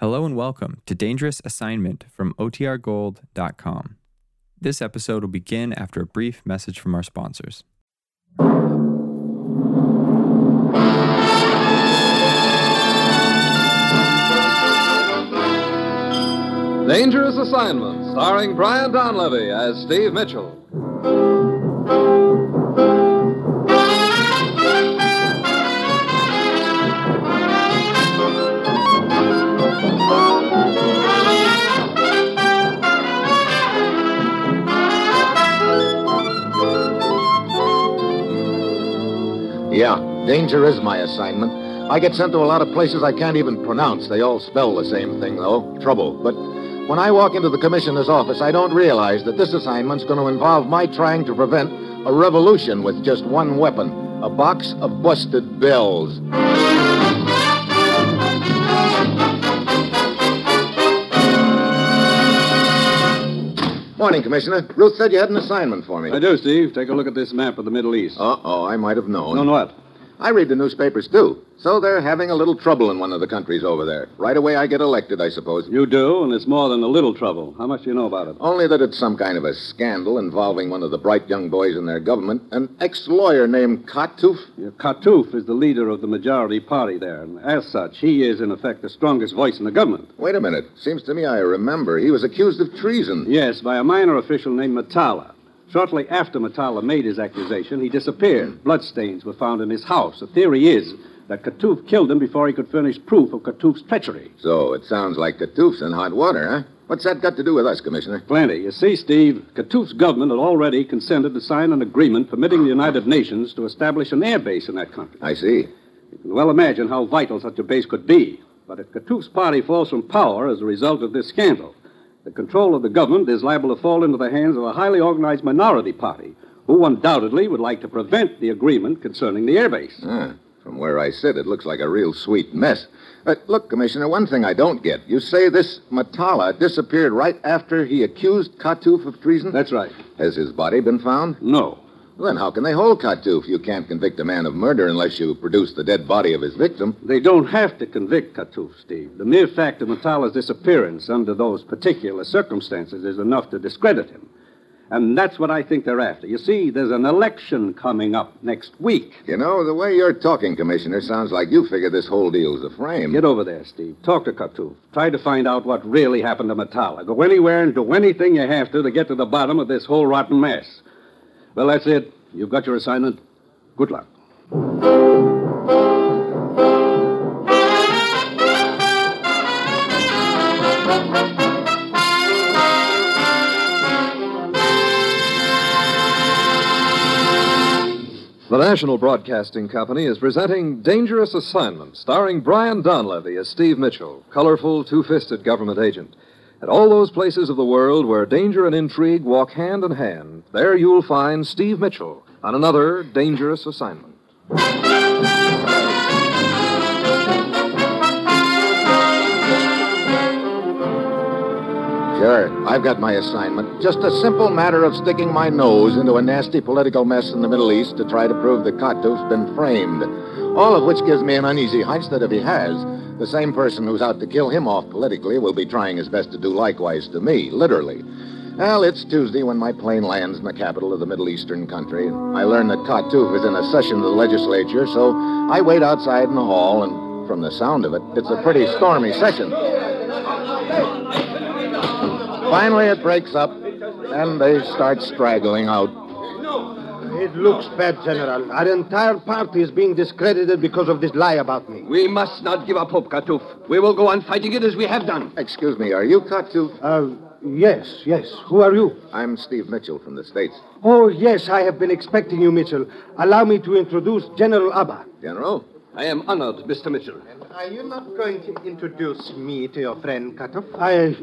Hello and welcome to Dangerous Assignment from OTRGold.com. This episode will begin after a brief message from our sponsors. Dangerous Assignment, starring Brian Donlevy as Steve Mitchell. Yeah, danger is my assignment. I get sent to a lot of places I can't even pronounce. They all spell the same thing, though trouble. But when I walk into the commissioner's office, I don't realize that this assignment's going to involve my trying to prevent a revolution with just one weapon a box of busted bells. Morning, Commissioner. Ruth said you had an assignment for me. I do, Steve. Take a look at this map of the Middle East. Uh oh, I might have known. Known what? I read the newspapers, too. So they're having a little trouble in one of the countries over there. Right away, I get elected, I suppose. You do, and it's more than a little trouble. How much do you know about it? Only that it's some kind of a scandal involving one of the bright young boys in their government, an ex lawyer named Katouf. Yeah, Katouf is the leader of the majority party there, and as such, he is, in effect, the strongest voice in the government. Wait a minute. Seems to me I remember. He was accused of treason. Yes, by a minor official named Matala. Shortly after Matala made his accusation, he disappeared. Bloodstains were found in his house. The theory is that Katouf killed him before he could furnish proof of Katouf's treachery. So it sounds like Katouf's in hot water, huh? What's that got to do with us, Commissioner? Plenty. You see, Steve, Katouf's government had already consented to sign an agreement permitting the United Nations to establish an air base in that country. I see. You can well imagine how vital such a base could be. But if Katouf's party falls from power as a result of this scandal, the control of the government is liable to fall into the hands of a highly organized minority party who undoubtedly would like to prevent the agreement concerning the airbase. Ah, from where I sit, it looks like a real sweet mess. But look, Commissioner, one thing I don't get. You say this Matala disappeared right after he accused Katouf of treason? That's right. Has his body been found? No. Well, then how can they hold Katouf? You can't convict a man of murder unless you produce the dead body of his victim. They don't have to convict Katouf, Steve. The mere fact of Matala's disappearance under those particular circumstances is enough to discredit him. And that's what I think they're after. You see, there's an election coming up next week. You know, the way you're talking, Commissioner, sounds like you figure this whole deal's a frame. Get over there, Steve. Talk to Katouf. Try to find out what really happened to Matala. Go anywhere and do anything you have to to get to the bottom of this whole rotten mess. Well, that's it. You've got your assignment. Good luck. The National Broadcasting Company is presenting Dangerous Assignment, starring Brian Donlevy as Steve Mitchell, colorful, two fisted government agent. At all those places of the world where danger and intrigue walk hand in hand, there you'll find Steve Mitchell on another dangerous assignment. Sure, I've got my assignment. Just a simple matter of sticking my nose into a nasty political mess in the Middle East to try to prove that Katouf's been framed. All of which gives me an uneasy hunch that if he has, the same person who's out to kill him off politically will be trying his best to do likewise to me, literally. Well, it's Tuesday when my plane lands in the capital of the Middle Eastern country. I learn that Katouf is in a session of the legislature, so I wait outside in the hall, and from the sound of it, it's a pretty stormy session. Finally, it breaks up, and they start straggling out. It looks bad, General. Our entire party is being discredited because of this lie about me. We must not give up hope, Katouf. We will go on fighting it as we have done. Excuse me, are you Katouf? Uh, yes, yes. Who are you? I'm Steve Mitchell from the States. Oh, yes, I have been expecting you, Mitchell. Allow me to introduce General Abba. General? I am honored, Mr. Mitchell. And are you not going to introduce me to your friend Katouf? I.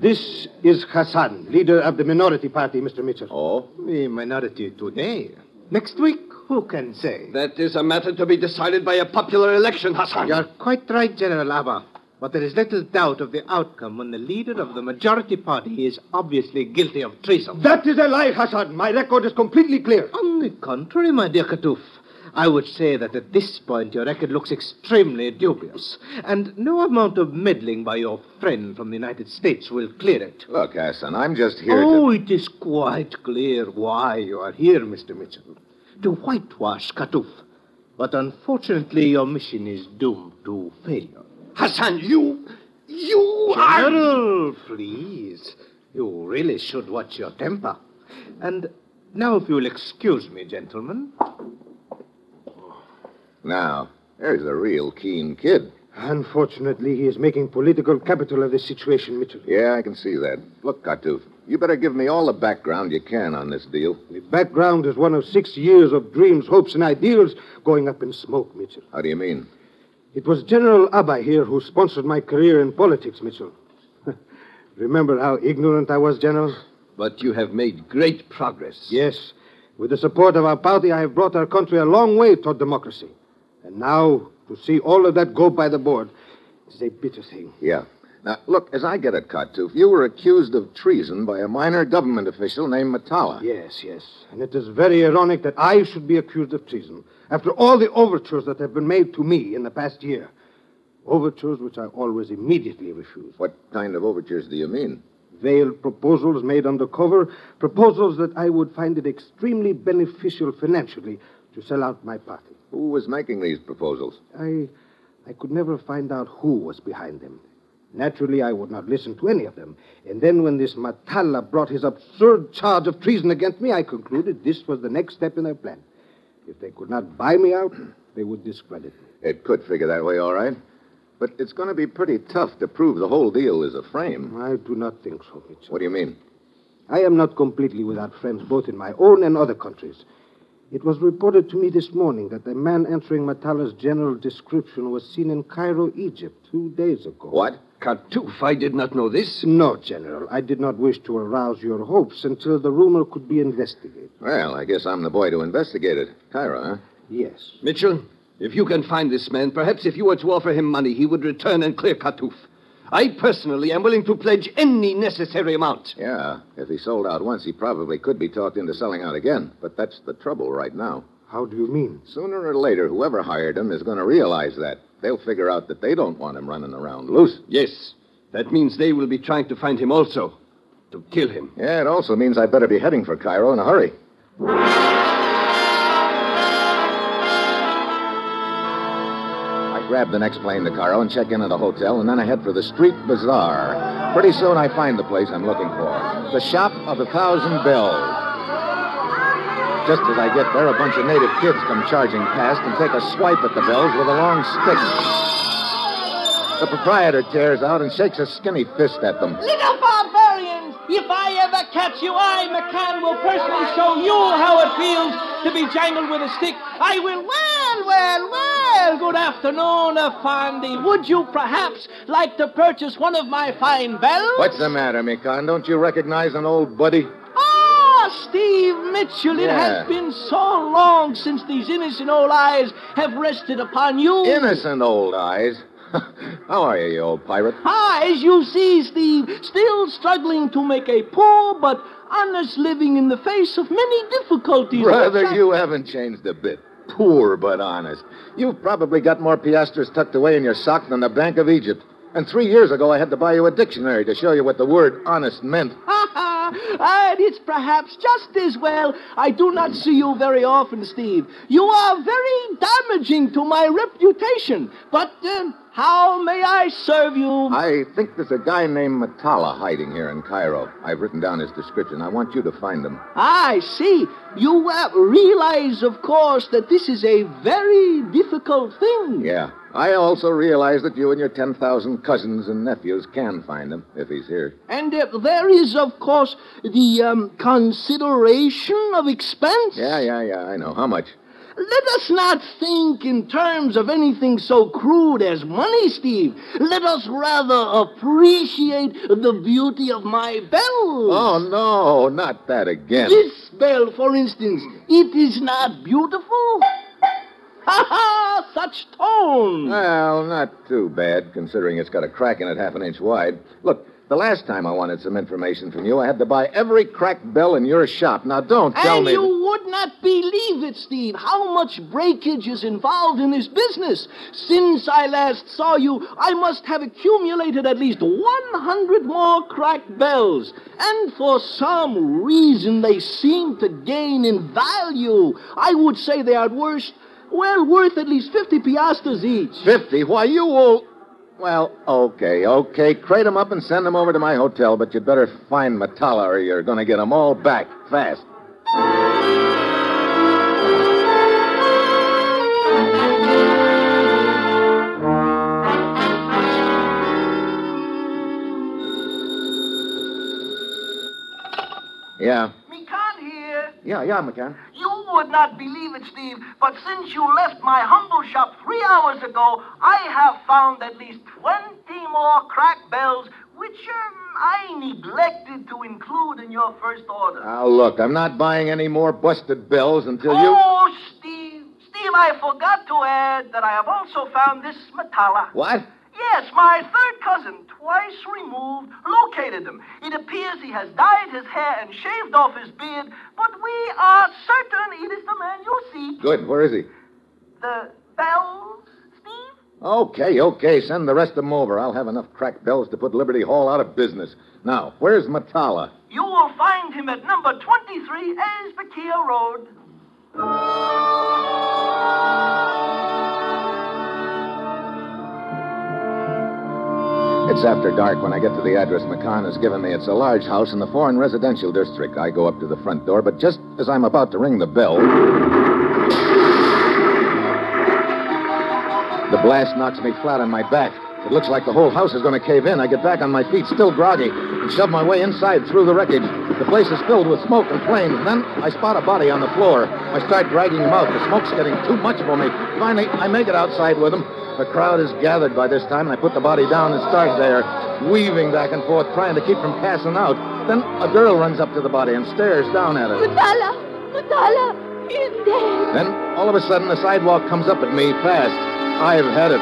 This is Hassan, leader of the minority party, Mr. Mitchell. Oh? The minority today. Next week, who can say? That is a matter to be decided by a popular election, Hassan. You're quite right, General Abba. But there is little doubt of the outcome when the leader of the majority party is obviously guilty of treason. That is a lie, Hassan. My record is completely clear. On the contrary, my dear Katouf. I would say that at this point your record looks extremely dubious, and no amount of meddling by your friend from the United States will clear it. Look, Hassan, I'm just here oh, to. it is quite clear why you are here, Mr. Mitchell. To whitewash Katouf. But unfortunately, your mission is doomed to failure. Hassan, you. You are. General, please. You really should watch your temper. And now, if you'll excuse me, gentlemen. Now, there's a real keen kid. Unfortunately, he is making political capital of this situation, Mitchell. Yeah, I can see that. Look, Katouf, you better give me all the background you can on this deal. The background is one of six years of dreams, hopes, and ideals going up in smoke, Mitchell. How do you mean? It was General Abba here who sponsored my career in politics, Mitchell. Remember how ignorant I was, General? But you have made great progress. Yes. With the support of our party, I have brought our country a long way toward democracy. And now, to see all of that go by the board is a bitter thing. Yeah. Now, look, as I get it, Katouf, you were accused of treason by a minor government official named Matala. Yes, yes. And it is very ironic that I should be accused of treason after all the overtures that have been made to me in the past year. Overtures which I always immediately refuse. What kind of overtures do you mean? Veiled proposals made under cover, proposals that I would find it extremely beneficial financially to sell out my party. Who was making these proposals? I, I could never find out who was behind them. Naturally, I would not listen to any of them. And then, when this Matala brought his absurd charge of treason against me, I concluded this was the next step in their plan. If they could not buy me out, they would discredit me. It could figure that way, all right. But it's going to be pretty tough to prove the whole deal is a frame. I do not think so, Mitchell. What do you mean? I am not completely without friends, both in my own and other countries. It was reported to me this morning that the man answering Matala's general description was seen in Cairo, Egypt, two days ago. What? Katouf, I did not know this. No, General. I did not wish to arouse your hopes until the rumor could be investigated. Well, I guess I'm the boy to investigate it. Cairo, huh? Yes. Mitchell, if you can find this man, perhaps if you were to offer him money, he would return and clear Katouf. I personally am willing to pledge any necessary amount. Yeah. If he sold out once, he probably could be talked into selling out again. But that's the trouble right now. How do you mean? Sooner or later, whoever hired him is going to realize that. They'll figure out that they don't want him running around loose. Yes. That means they will be trying to find him also. To kill him. Yeah, it also means I better be heading for Cairo in a hurry. Grab the next plane to Cairo and check in at a hotel, and then I head for the street bazaar. Pretty soon I find the place I'm looking for the Shop of a Thousand Bells. Just as I get there, a bunch of native kids come charging past and take a swipe at the bells with a long stick. The proprietor tears out and shakes a skinny fist at them. Little barbarians! If I ever catch you, I, McCann, will personally show you how it feels to be jangled with a stick. I will. Well, well, well. Good afternoon, Effendi. Would you perhaps like to purchase one of my fine bells? What's the matter, McCann? Don't you recognize an old buddy? Ah, Steve Mitchell, it Yeah. has been so long since these innocent old eyes have rested upon you. Innocent old eyes. How are you, you old pirate? Ah, as you see, Steve, still struggling to make a poor but honest living in the face of many difficulties. Brother, you haven't changed a bit. Poor but honest. You've probably got more piastres tucked away in your sock than the Bank of Egypt. And three years ago, I had to buy you a dictionary to show you what the word honest meant. Oh, And it's perhaps just as well I do not see you very often, Steve. You are very damaging to my reputation. But uh, how may I serve you? I think there's a guy named Matala hiding here in Cairo. I've written down his description. I want you to find him. I see. You uh, realize, of course, that this is a very difficult thing. Yeah. I also realize that you and your 10,000 cousins and nephews can find him if he's here. And uh, there is, of course, the um, consideration of expense. Yeah, yeah, yeah, I know. How much? Let us not think in terms of anything so crude as money, Steve. Let us rather appreciate the beauty of my bell. Oh, no, not that again. This bell, for instance, it is not beautiful. Ha ha! Such tone! Well, not too bad, considering it's got a crack in it half an inch wide. Look, the last time I wanted some information from you, I had to buy every cracked bell in your shop. Now, don't tell and me. you would not believe it, Steve, how much breakage is involved in this business. Since I last saw you, I must have accumulated at least 100 more cracked bells. And for some reason, they seem to gain in value. I would say they are worth, well, worth at least 50 piastres each. Fifty? Why, you will. Well, okay, okay. Crate 'em up and send 'em over to my hotel, but you'd better find Matala or you're going to get 'em all back fast. Yeah. Me can't. Yeah, yeah, McCann. You would not believe it, Steve, but since you left my humble shop three hours ago, I have found at least 20 more crack bells, which um, I neglected to include in your first order. Now, look, I'm not buying any more busted bells until you. Oh, Steve. Steve, I forgot to add that I have also found this Matala. What? Yes, my third cousin, twice removed, located him. It appears he has dyed his hair and shaved off his beard, but we are certain it is the man you see. Good. Where is he? The bells, Steve? Okay, okay. Send the rest of them over. I'll have enough cracked bells to put Liberty Hall out of business. Now, where's Matala? You will find him at number 23 Esbakia Road. It's after dark when I get to the address McCann has given me. It's a large house in the foreign residential district. I go up to the front door, but just as I'm about to ring the bell, the blast knocks me flat on my back. It looks like the whole house is going to cave in. I get back on my feet, still groggy, and shove my way inside through the wreckage. The place is filled with smoke and flames. Then I spot a body on the floor. I start dragging him out. The smoke's getting too much for me. Finally, I make it outside with him. The crowd is gathered by this time, and I put the body down and start there, weaving back and forth, trying to keep from passing out. Then a girl runs up to the body and stares down at it. Matala! Matala! He's dead! Then, all of a sudden, the sidewalk comes up at me fast. I've had it.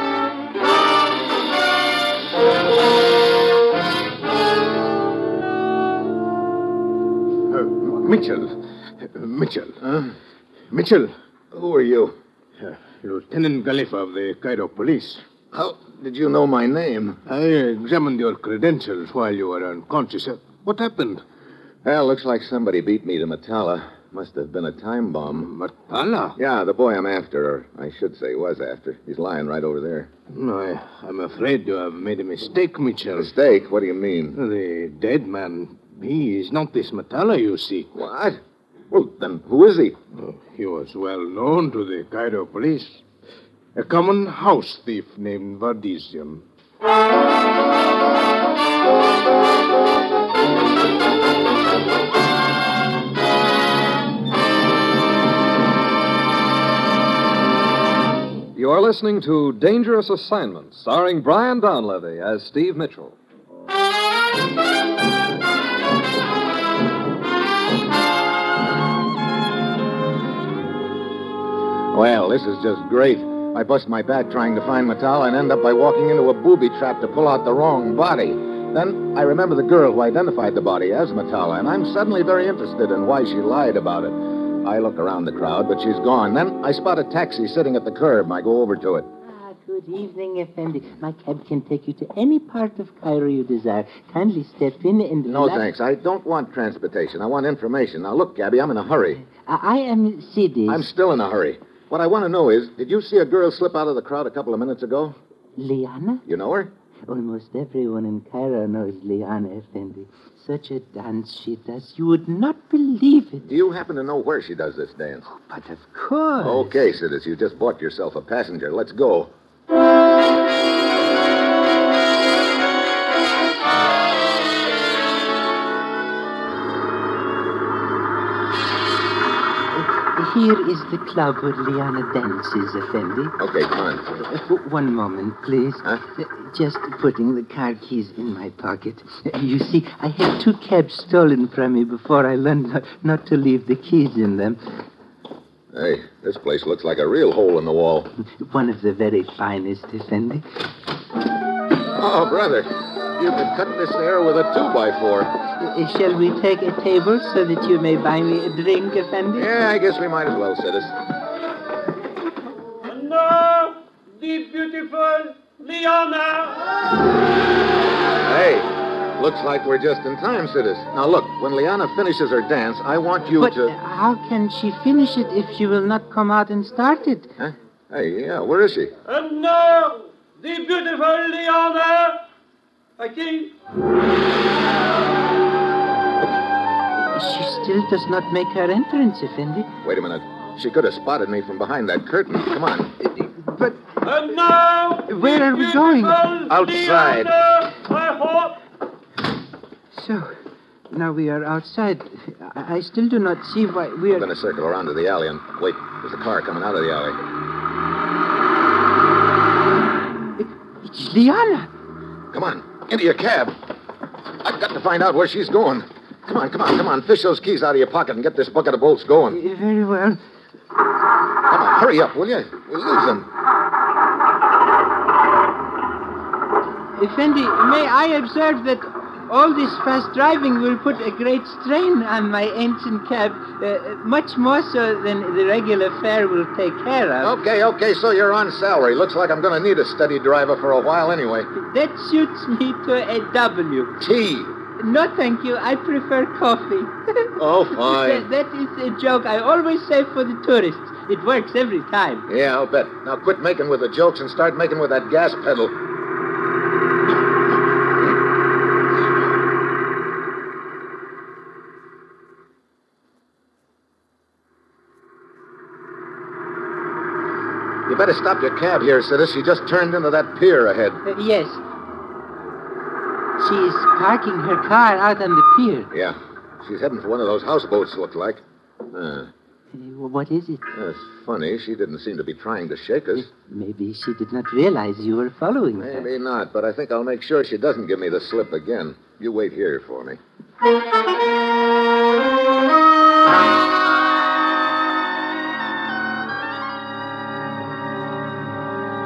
Uh, Mitchell. Uh, Mitchell. Huh? Mitchell. Who are you? Lieutenant Gallifa of the Cairo Police. How did you know my name? I examined your credentials while you were unconscious. Uh, What happened? Well, looks like somebody beat me to Matala. Must have been a time bomb. Matala? Yeah, the boy I'm after, or I should say was after. He's lying right over there. No, I, I'm afraid you have made a mistake, Mitchell. Mistake? What do you mean? The dead man, he is not this Matala you seek. What? Well, then who is he? Oh, he was well known to the Cairo police. A common house thief named Vardisian. You are listening to Dangerous Assignment, starring Brian Donlevy as Steve Mitchell. Well, this is just great. I bust my back trying to find Matala and end up by walking into a booby trap to pull out the wrong body. Then I remember the girl who identified the body as Matala, and I'm suddenly very interested in why she lied about it. I look around the crowd, but she's gone. Then I spot a taxi sitting at the curb. I go over to it. Ah, good evening, Effendi. My cab can take you to any part of Cairo you desire. Kindly step in and. No, relax- thanks. I don't want transportation. I want information. Now, look, Gabby, I'm in a hurry. I, I am Sidis. I'm still in a hurry. What I want to know is, did you see a girl slip out of the crowd a couple of minutes ago? Liana? You know her? Almost everyone in Cairo knows Liana Effendi. Such a dance she does. You would not believe it. Do you happen to know where she does this dance? Oh, But of course. Okay, Sidis, you just bought yourself a passenger. Let's go. Here is the club where Liana dances, Effendi. Okay, come on. Uh, One moment, please. Huh? Uh, Just putting the car keys in my pocket. Uh, You see, I had two cabs stolen from me before I learned not, not to leave the keys in them. Hey, this place looks like a real hole in the wall. One of the very finest, Effendi. Oh, brother, you could cut this air with a two by four. Uh, shall we take a table so that you may buy me a drink, Effendi? Yeah, I guess we might as well, Sidis. And now, the beautiful Liana. Hey, looks like we're just in time, Sidis. Now, look, when Liana finishes her dance, I want you But to. how can she finish it if she will not come out and start it? Huh? Hey, yeah, where is she? And now, the beautiful Liana. I think. She still does not make her entrance, Effendi. Wait a minute. She could have spotted me from behind that curtain. Come on. But And now, where are we going? Outside. Liana, I hope. So, now we are outside. I, I still do not see why we We're are. going to circle around to the alley and wait. There's a car coming out of the alley. It's Liana. Come on, into your cab. I've got to find out where she's going. Come on, come on, come on. Fish those keys out of your pocket and get this bucket of bolts going. Very well. Come on, hurry up, will you? We'll lose them. Effendi, may I observe that all this fast driving will put a great strain on my ancient cab, uh, much more so than the regular fare will take care of. Okay, okay, so you're on salary. Looks like I'm going to need a steady driver for a while anyway. That suits me to a W. Tea. No, thank you. I prefer coffee. Oh, fine. That- that is a joke I always say for the tourists. It works every time. Yeah, I'll bet. Now quit making with the jokes and start making with that gas pedal. You better stop your cab here, Sidis. She just turned into that pier ahead. Uh, yes. She is parking her car out on the pier. Yeah. She's heading for one of those houseboats, look like. Uh, Uh, What is it? that's funny. She didn't seem to be trying to shake us. Maybe she did not realize you were following her. Maybe not, but I think I'll make sure she doesn't give me the slip again. You wait here for me.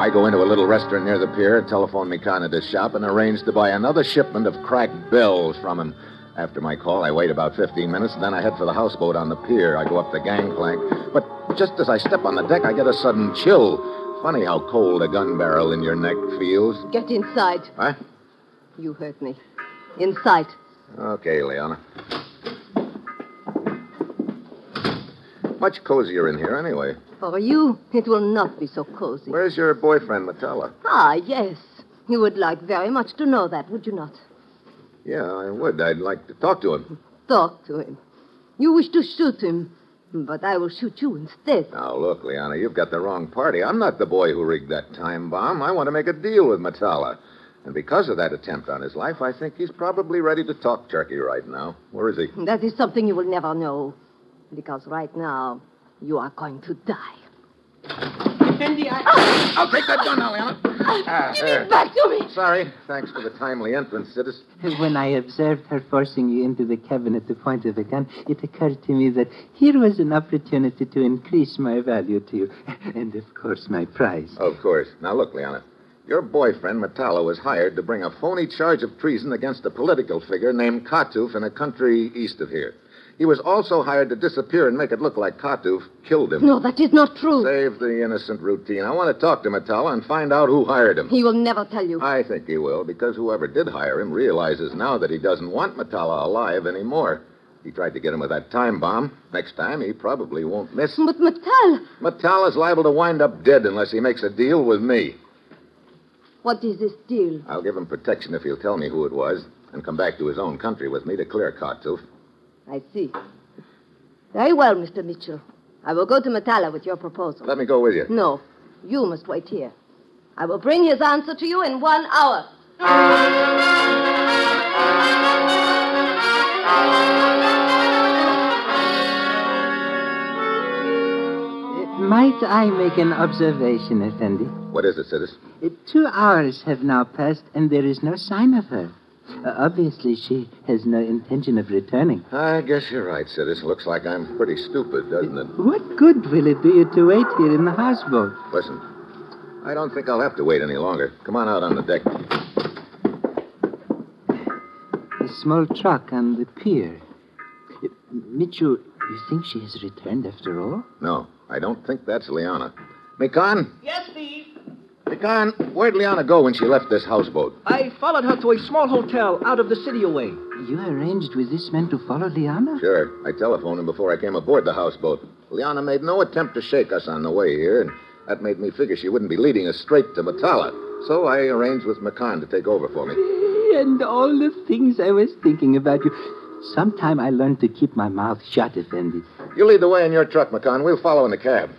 I go into a little restaurant near the pier, telephone Mikana to shop, and arrange to buy another shipment of cracked bells from him. After my call, I wait about 15 minutes, and then I head for the houseboat on the pier. I go up the gangplank. But just as I step on the deck, I get a sudden chill. Funny how cold a gun barrel in your neck feels. Get inside. Huh? You heard me. Inside. Okay, Liana. Much cozier in here, anyway. For you, it will not be so cozy. Where's your boyfriend, Matala? Ah, yes. You would like very much to know that, would you not? Yeah, I would. I'd like to talk to him. Talk to him. You wish to shoot him, but I will shoot you instead. Now, look, Liana, you've got the wrong party. I'm not the boy who rigged that time bomb. I want to make a deal with Matala. And because of that attempt on his life, I think he's probably ready to talk turkey right now. Where is he? That is something you will never know. Because right now, you are going to die. Effendi, I... Ah! I'll take that gun now, Liana. Ah, ah, Give there. it er. back to me! Sorry. Thanks for the timely entrance, Sidis. When I observed her forcing you into the cabin at the point of a gun, it occurred to me that here was an opportunity to increase my value to you. And, of course, my prize. Of course. Now, look, Liana. Your boyfriend, Matala, was hired to bring a phony charge of treason against a political figure named Katouf in a country east of here. He was also hired to disappear and make it look like Katouf killed him. No, that is not true. Save the innocent routine. I want to talk to Matala and find out who hired him. He will never tell you. I think he will, because whoever did hire him realizes now that he doesn't want Matala alive anymore. He tried to get him with that time bomb. Next time, he probably won't miss. But Metal, is liable to wind up dead unless he makes a deal with me. what is this deal? I'll give him protection if he'll tell me who it was and come back to his own country with me to clear Katouf. I see. Very well, Mr. Mitchell. I will go to Matala with your proposal. Let me go with you. No, you must wait here. I will bring his answer to you in one hour. Might I make an observation, Effendi? What is it, Sidis? Uh, Two hours have now passed, and there is no sign of her. Uh, obviously, she has no intention of returning. I guess you're right, Sidis. Looks like I'm pretty stupid, doesn't it? What good will it do you to wait here in the houseboat? Listen, I don't think I'll have to wait any longer. Come on out on the deck. A small truck on the pier. Uh, Mitchell, you think she has returned after all? No, I don't think that's Liana. McCann, Yes, Steve. McCann, where'd Liana go when she left this houseboat? I followed her to a small hotel out of the city away. You arranged with this man to follow Liana? Sure. I telephoned him before I came aboard the houseboat. Liana made no attempt to shake us on the way here, and that made me figure she wouldn't be leading us straight to Matala. So I arranged with McCann to take over for me. And all the things I was thinking about you. Sometime I learned to keep my mouth shut, Effendi. You lead the way in your truck, McCann. We'll follow in the cab.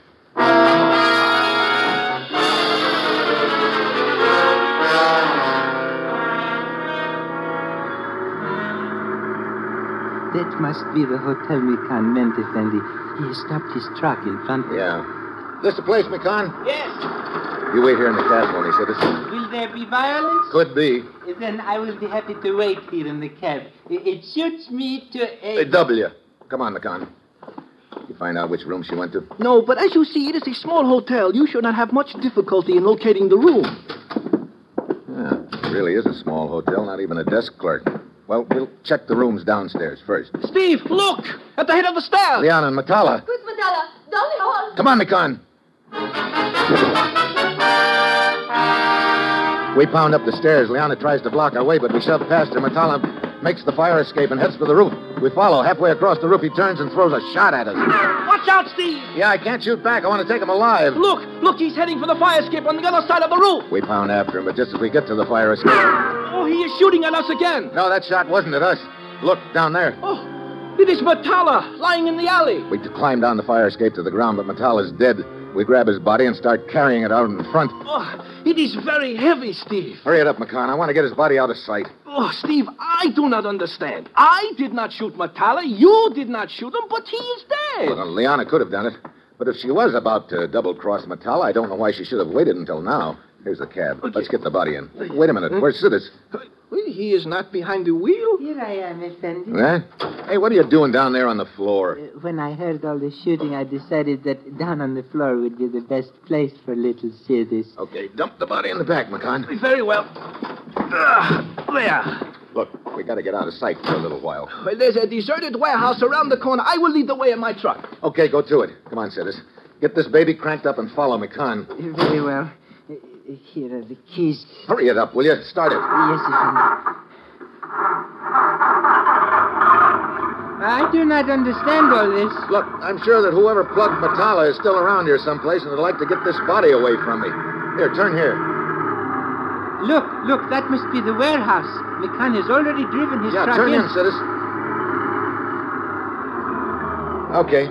That must be the hotel McCann meant, Effendi. He stopped his truck in front of Yeah. This the place, McCann? Yes. You wait here in the cab, Tony Citizen. Will there be violence? Could be. Eh, then I will be happy to wait here in the cab. It, it suits me to a... A W. Come on, McCann. You find out which room she went to? No, but as you see, it is a small hotel. You should not have much difficulty in locating the room. Yeah, it really is a small hotel, not even a desk clerk. Well, we'll check the rooms downstairs first. Steve, look! At the head of the stairs! Liana and Matala. Who's Madonna? Dolly Hall. Come on, McCann. We pound up the stairs. Liana tries to block our way, but we shove past her. Matala makes the fire escape and heads for the roof. We follow. Halfway across the roof, he turns and throws a shot at us. Watch out, Steve! Yeah, I can't shoot back. I want to take him alive. Look, look, he's heading for the fire escape on the other side of the roof. We pound after him, but just as we get to the fire escape. Oh, he is shooting at us again. No, that shot wasn't at us. Look, down there. Oh, it is Matala lying in the alley. We climb down the fire escape to the ground, but Matala's dead. We grab his body and start carrying it out in front. Oh, it is very heavy, Steve. Hurry it up, McCann. I want to get his body out of sight. Oh, Steve, I do not understand. I did not shoot Matala. You did not shoot him, but he is dead. Well, Liana could have done it. But if she was about to double cross Matala, I don't know why she should have waited until now. Here's the cab. Let's get the body in. Wait a minute. Where's Sidis? Well, he is not behind the wheel. Here I am, Effendi. Huh? Hey, what are you doing down there on the floor? Uh, When I heard all the shooting, I decided that down on the floor would be the best place for little Sidis. Okay, dump the body in the back, McCann. Very well. Ah, there. Look, we got to get out of sight for a little while. Well, there's a deserted warehouse around the corner. I will lead the way in my truck. Okay, go to it. Come on, Sidis. Get this baby cranked up and follow McCann. Very well. Here are the keys. Hurry it up, will you? Start it. Yes, Effendi. I do not understand all this. Look, I'm sure that whoever plugged Matala is still around here someplace and would like to get this body away from me. Here, turn here. Look, look, that must be the warehouse. McCann has already driven his Yeah, truck turn in. in, Sidis. Okay.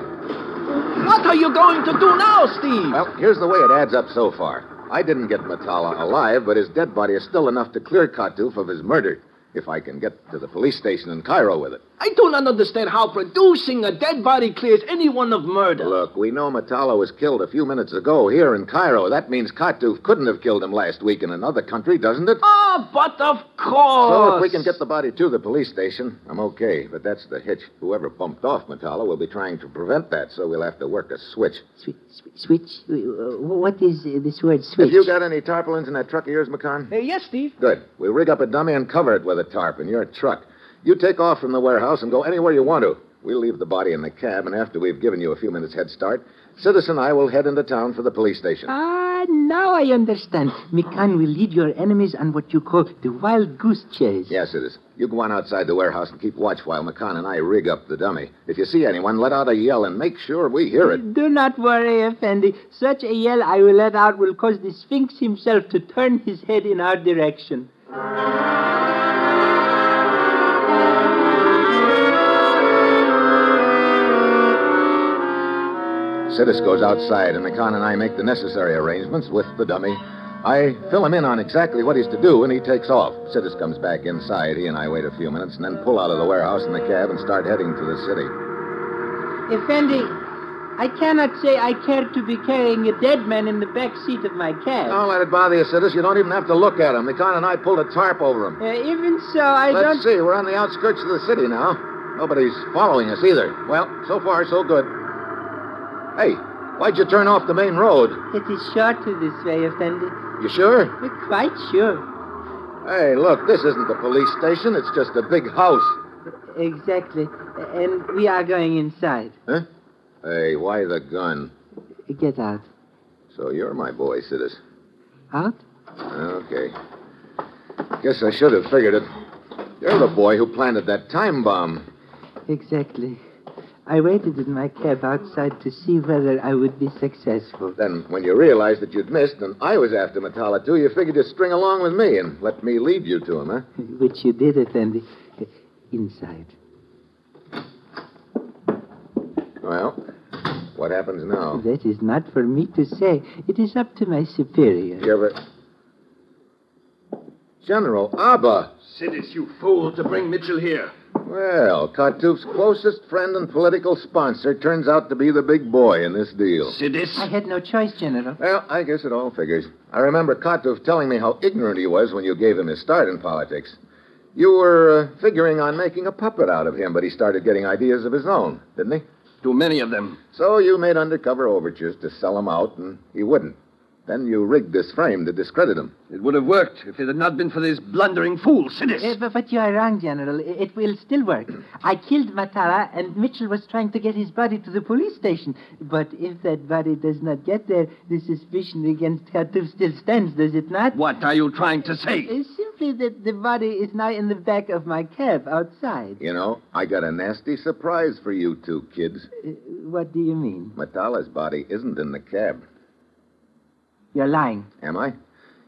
What are you going to do now, Steve? Well, here's the way it adds up so far. I didn't get Matala alive, but his dead body is still enough to clear Katouf of his murder. If I can get to the police station in Cairo with it. I do not understand how producing a dead body clears anyone of murder. Look, we know Matala was killed a few minutes ago here in Cairo. That means Katouf couldn't have killed him last week in another country, doesn't it? Ah, but of course. So if we can get the body to the police station, I'm okay. But that's the hitch. Whoever bumped off Matala will be trying to prevent that, so we'll have to work a switch. Switch? switch? Uh, What is uh, this word switch? Have you got any tarpaulins in that truck of yours, McCann? Uh, yes, Steve. Good. We'll rig up a dummy and cover it with a tarp in your truck. You take off from the warehouse and go anywhere you want to. We'll leave the body in the cab, and after we've given you a few minutes head start, Citizen and I will head into town for the police station. Ah, now I understand. McCann will lead your enemies on what you call the wild goose chase. Yes, it is. You go on outside the warehouse and keep watch while McCann and I rig up the dummy. If you see anyone, let out a yell and make sure we hear it. Do not worry, Effendi. Such a yell I will let out will cause the Sphinx himself to turn his head in our direction. Sidis goes outside, and McCann and I make the necessary arrangements with the dummy. I fill him in on exactly what he's to do, and he takes off. Sidis comes back inside. He and I wait a few minutes and then pull out of the warehouse in the cab and start heading to the city. Effendi, I cannot say I care to be carrying a dead man in the back seat of my cab. Don't let it bother you, Sidis. You don't even have to look at him. McCann and I pulled a tarp over him. Uh, even so, I Let's don't. see. We're on the outskirts of the city now. Nobody's following us either. Well, so far, so good. Hey, why'd you turn off the main road? It is shorter this way, Effendi. You sure? We're quite sure. Hey, look, this isn't the police station. It's just a big house. Exactly. And we are going inside. Huh? Hey, why the gun? Get out. So you're my boy, Sidis. Out? Okay. Guess I should have figured it. You're the boy who planted that time bomb. Exactly. I waited in my cab outside to see whether I would be successful. Then, when you realized that you'd missed and I was after Matala, too, you figured you'd string along with me and let me lead you to him, huh? Which you did, Effendi. Inside. Well, what happens now? That is not for me to say. It is up to my superior. You ever. General Abba. Sidis, you fool, to bring Mitchell here. Well, Katouf's closest friend and political sponsor turns out to be the big boy in this deal. Sidis? I had no choice, General. Well, I guess it all figures. I remember Katouf telling me how ignorant he was when you gave him his start in politics. You were uh, figuring on making a puppet out of him, but he started getting ideas of his own, didn't he? Too many of them. So you made undercover overtures to sell him out, and he wouldn't. Then you rigged this frame to discredit him. It would have worked if it had not been for this blundering fool, Sidis. Uh, but, but you are wrong, General. It will still work. I killed Matala, and Mitchell was trying to get his body to the police station. But if that body does not get there, the suspicion against Katouf still stands, does it not? What are you trying to say? Uh, simply that the body is now in the back of my cab outside. You know, I got a nasty surprise for you two kids. Uh, what do you mean? Matala's body isn't in the cab. You're lying. Am I?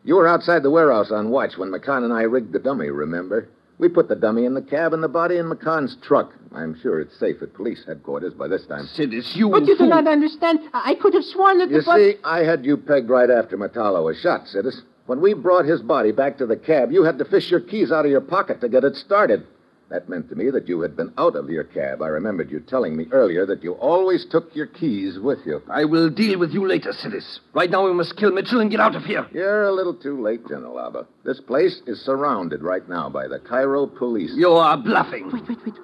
You were outside the warehouse on watch when McCann and I rigged the dummy, remember? We put the dummy in the cab and the body in McCann's truck. I'm sure it's safe at police headquarters by this time. Sidis, you But you do not understand. I I could have sworn that You the body... see, I had you pegged right after Matala was shot, Sidis. When we brought his body back to the cab, you had to fish your keys out of your pocket to get it started. That meant to me that you had been out of your cab. I remembered you telling me earlier that you always took your keys with you. I will deal with you later, Sidis. Right now we must kill Mitchell and get out of here. You're a little too late, General Abba. This place is surrounded right now by the Cairo police. You are bluffing. Wait, wait, wait.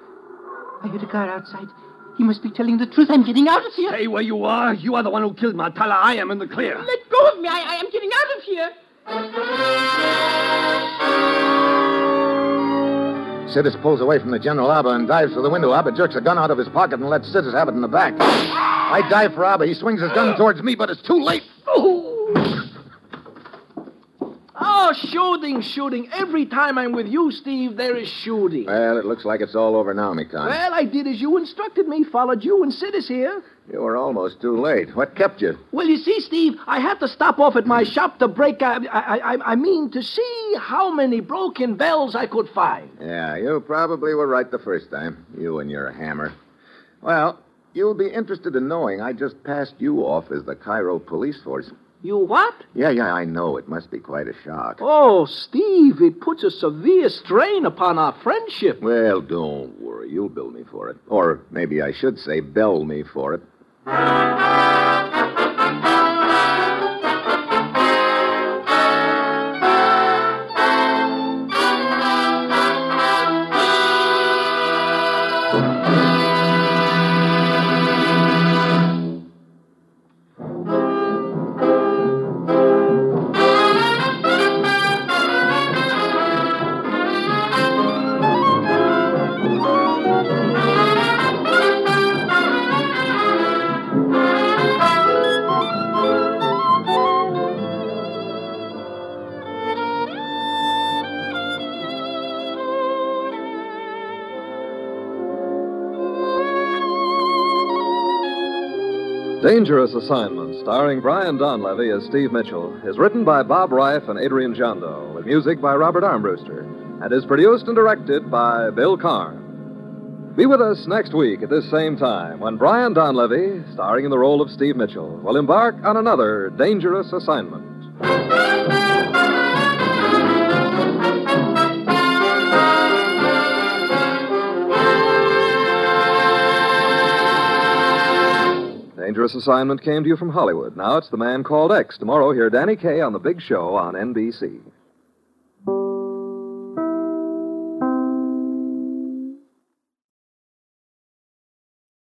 I heard a car outside. He must be telling the truth. I'm getting out of here. Stay where you are. You are the one who killed Matala. I am in the clear. Let go of me. I, I am getting out of here. Sidis pulls away from the General Abba and dives for the window. Abba jerks a gun out of his pocket and lets Sidis have it in the back. I dive for Abba. He swings his gun towards me, but it's too late. Oh, Oh, shooting, shooting. Every time I'm with you, Steve, there is shooting. Well, it looks like it's all over now, McCann. Well, I did as you instructed me, followed you and Sidis here. You were almost too late. What kept you? Well, you see, Steve, I had to stop off at my hmm. shop to break. Uh, I, I, I, I mean, to see how many broken bells I could find. Yeah, you probably were right the first time. You and your hammer. Well, you'll be interested in knowing I just passed you off as the Cairo police force. You what? Yeah, yeah, I know. It must be quite a shock. Oh, Steve, it puts a severe strain upon our friendship. Well, don't worry. You'll bill me for it. Or maybe I should say, bell me for it. Dangerous Assignment, starring Brian Donlevy as Steve Mitchell, is written by Bob Ryf and Adrian Gendot, with music by Robert Armbruster, and is produced and directed by Bill Karn. Be with us next week at this same time when Brian Donlevy, starring in the role of Steve Mitchell, will embark on another dangerous assignment. Dangerous Assignment came to you from Hollywood. Now it's The Man Called X. Tomorrow, hear Danny Kaye on The Big Show on NBC.